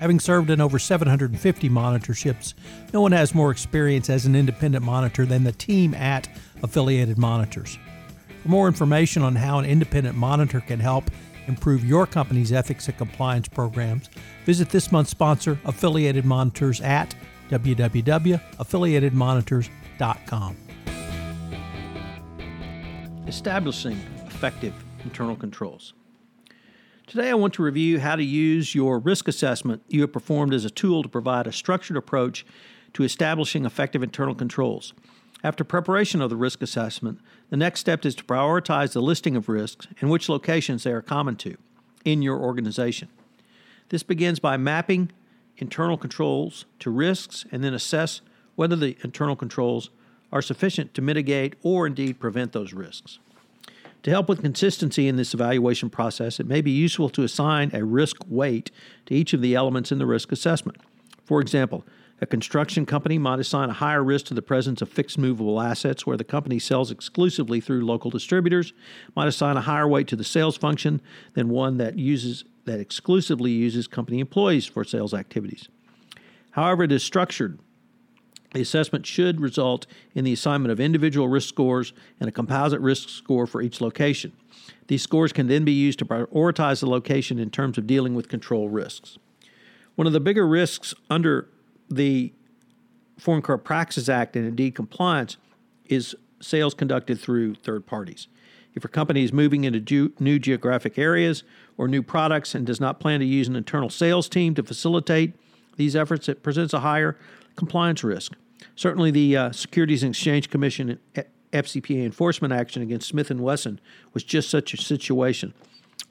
Having served in over 750 monitorships, no one has more experience as an independent monitor than the team at Affiliated Monitors. For more information on how an independent monitor can help improve your company's ethics and compliance programs, visit this month's sponsor, Affiliated Monitors, at www.affiliatedmonitors.com. Establishing effective internal controls. Today, I want to review how to use your risk assessment you have performed as a tool to provide a structured approach to establishing effective internal controls. After preparation of the risk assessment, the next step is to prioritize the listing of risks and which locations they are common to in your organization. This begins by mapping internal controls to risks and then assess whether the internal controls are sufficient to mitigate or indeed prevent those risks. To help with consistency in this evaluation process, it may be useful to assign a risk weight to each of the elements in the risk assessment. For example, a construction company might assign a higher risk to the presence of fixed movable assets where the company sells exclusively through local distributors, might assign a higher weight to the sales function than one that uses that exclusively uses company employees for sales activities. However it is structured, the assessment should result in the assignment of individual risk scores and a composite risk score for each location. These scores can then be used to prioritize the location in terms of dealing with control risks. One of the bigger risks under the Foreign Corrupt Practices Act and indeed compliance is sales conducted through third parties. If a company is moving into new geographic areas or new products and does not plan to use an internal sales team to facilitate these efforts, it presents a higher compliance risk. Certainly, the uh, Securities and Exchange Commission FCPA enforcement action against Smith & Wesson was just such a situation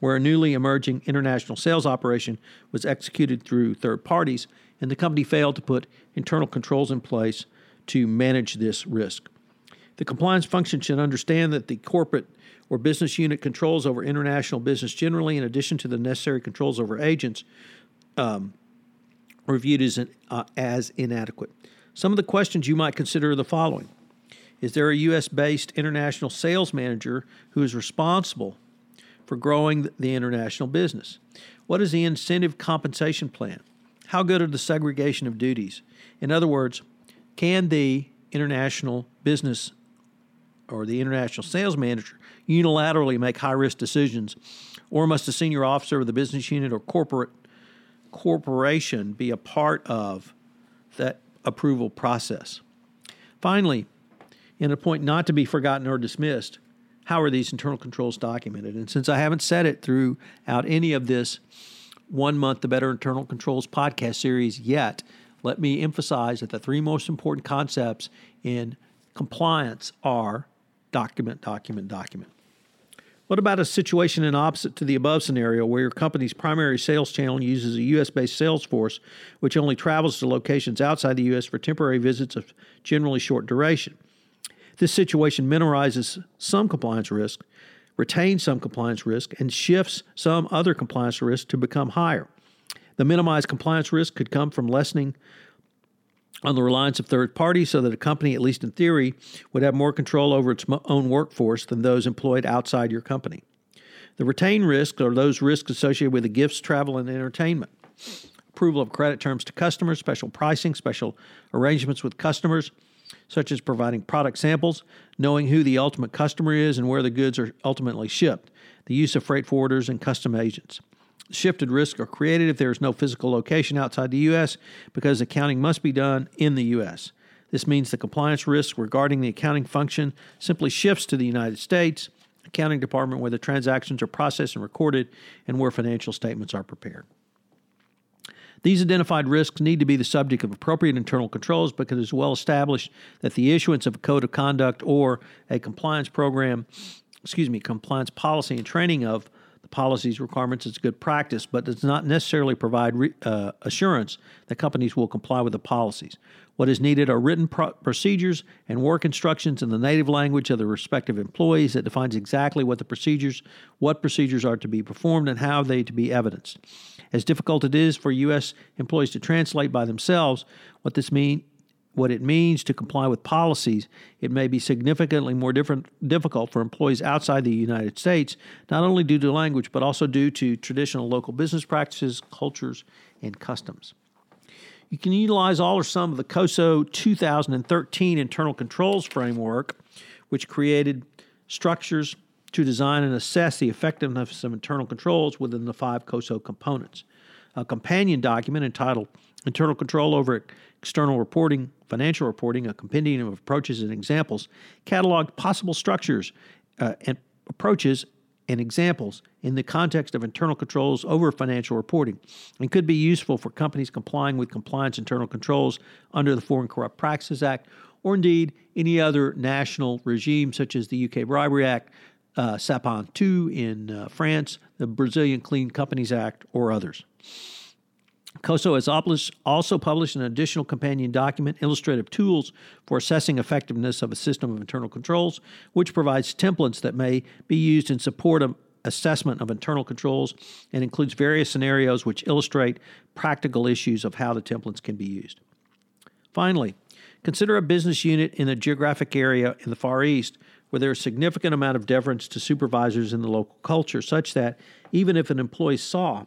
where a newly emerging international sales operation was executed through third parties and the company failed to put internal controls in place to manage this risk. The compliance function should understand that the corporate or business unit controls over international business generally, in addition to the necessary controls over agents, um, were viewed as, uh, as inadequate. Some of the questions you might consider are the following Is there a U.S. based international sales manager who is responsible for growing the international business? What is the incentive compensation plan? How good are the segregation of duties? In other words, can the international business or the international sales manager unilaterally make high risk decisions, or must a senior officer of the business unit or corporate corporation be a part of that approval process? Finally, in a point not to be forgotten or dismissed, how are these internal controls documented? And since I haven't said it throughout any of this one month the Better Internal Controls podcast series yet, let me emphasize that the three most important concepts in compliance are document, document, document. What about a situation in opposite to the above scenario where your company's primary sales channel uses a US based sales force which only travels to locations outside the US for temporary visits of generally short duration? This situation minimizes some compliance risk, retains some compliance risk, and shifts some other compliance risk to become higher. The minimized compliance risk could come from lessening on the reliance of third parties so that a company, at least in theory, would have more control over its own workforce than those employed outside your company. The retained risks are those risks associated with the gifts, travel, and entertainment. Approval of credit terms to customers, special pricing, special arrangements with customers, such as providing product samples, knowing who the ultimate customer is and where the goods are ultimately shipped, the use of freight forwarders and custom agents. Shifted risks are created if there is no physical location outside the U.S. because accounting must be done in the U.S. This means the compliance risk regarding the accounting function simply shifts to the United States accounting department where the transactions are processed and recorded and where financial statements are prepared. These identified risks need to be the subject of appropriate internal controls because it's well established that the issuance of a code of conduct or a compliance program, excuse me, compliance policy and training of policies requirements is good practice, but does not necessarily provide re, uh, assurance that companies will comply with the policies. What is needed are written pro- procedures and work instructions in the native language of the respective employees that defines exactly what the procedures, what procedures are to be performed, and how they to be evidenced. As difficult it is for U.S. employees to translate by themselves what this mean, what it means to comply with policies, it may be significantly more difficult for employees outside the United States, not only due to language, but also due to traditional local business practices, cultures, and customs. You can utilize all or some of the COSO 2013 internal controls framework, which created structures to design and assess the effectiveness of internal controls within the five COSO components. A companion document entitled Internal Control over External Reporting, Financial Reporting, a compendium of approaches and examples, cataloged possible structures uh, and approaches and examples in the context of internal controls over financial reporting and could be useful for companies complying with compliance internal controls under the Foreign Corrupt Practices Act or indeed any other national regime such as the UK Bribery Act, uh, Sapin 2 in uh, France, the Brazilian Clean Companies Act, or others. COSO has also published an additional companion document, Illustrative Tools for Assessing Effectiveness of a System of Internal Controls, which provides templates that may be used in support of assessment of internal controls and includes various scenarios which illustrate practical issues of how the templates can be used. Finally, consider a business unit in a geographic area in the Far East where there is significant amount of deference to supervisors in the local culture, such that even if an employee saw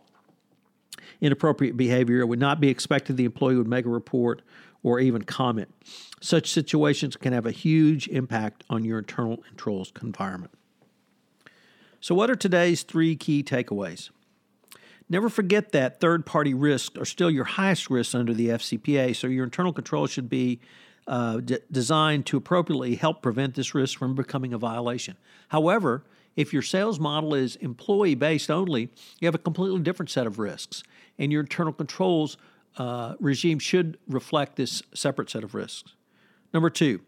inappropriate behavior, it would not be expected the employee would make a report or even comment. Such situations can have a huge impact on your internal controls environment. So, what are today's three key takeaways? Never forget that third party risks are still your highest risks under the FCPA, so your internal controls should be uh, d- designed to appropriately help prevent this risk from becoming a violation. However, if your sales model is employee based only, you have a completely different set of risks, and your internal controls uh, regime should reflect this separate set of risks. Number two,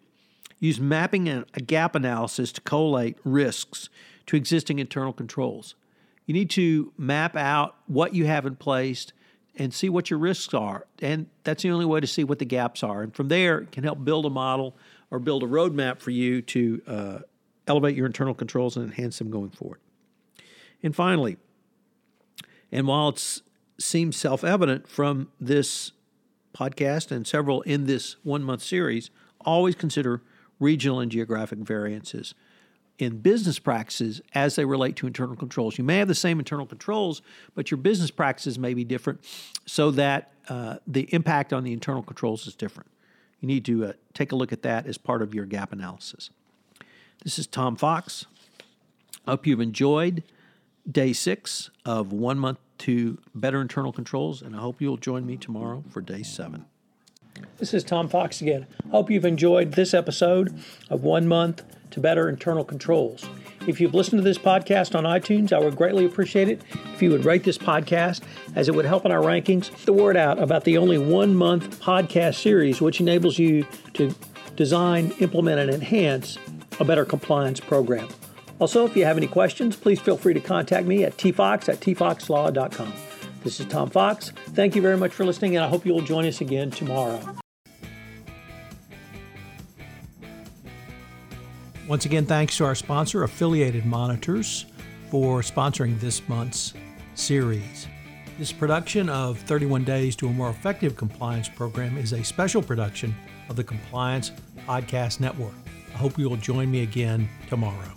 use mapping and a gap analysis to collate risks to existing internal controls. You need to map out what you have in place and see what your risks are. And that's the only way to see what the gaps are. And from there, it can help build a model or build a roadmap for you to uh, elevate your internal controls and enhance them going forward. And finally, and while it seems self evident from this podcast and several in this one month series, always consider regional and geographic variances in business practices as they relate to internal controls. You may have the same internal controls, but your business practices may be different so that uh, the impact on the internal controls is different. You need to uh, take a look at that as part of your gap analysis. This is Tom Fox. Hope you've enjoyed day six of one month to better internal controls, and I hope you'll join me tomorrow for day seven. This is Tom Fox again. Hope you've enjoyed this episode of One Month to Better Internal Controls. If you've listened to this podcast on iTunes, I would greatly appreciate it if you would rate this podcast, as it would help in our rankings. The word out about the only one month podcast series, which enables you to design, implement, and enhance a better compliance program. Also, if you have any questions, please feel free to contact me at tfox at tfoxlaw.com. This is Tom Fox. Thank you very much for listening, and I hope you will join us again tomorrow. Once again, thanks to our sponsor, Affiliated Monitors, for sponsoring this month's series. This production of 31 Days to a More Effective Compliance Program is a special production of the Compliance Podcast Network. I hope you will join me again tomorrow.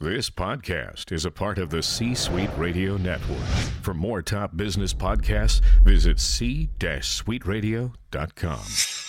This podcast is a part of the C Suite Radio Network. For more top business podcasts, visit c-suiteradio.com.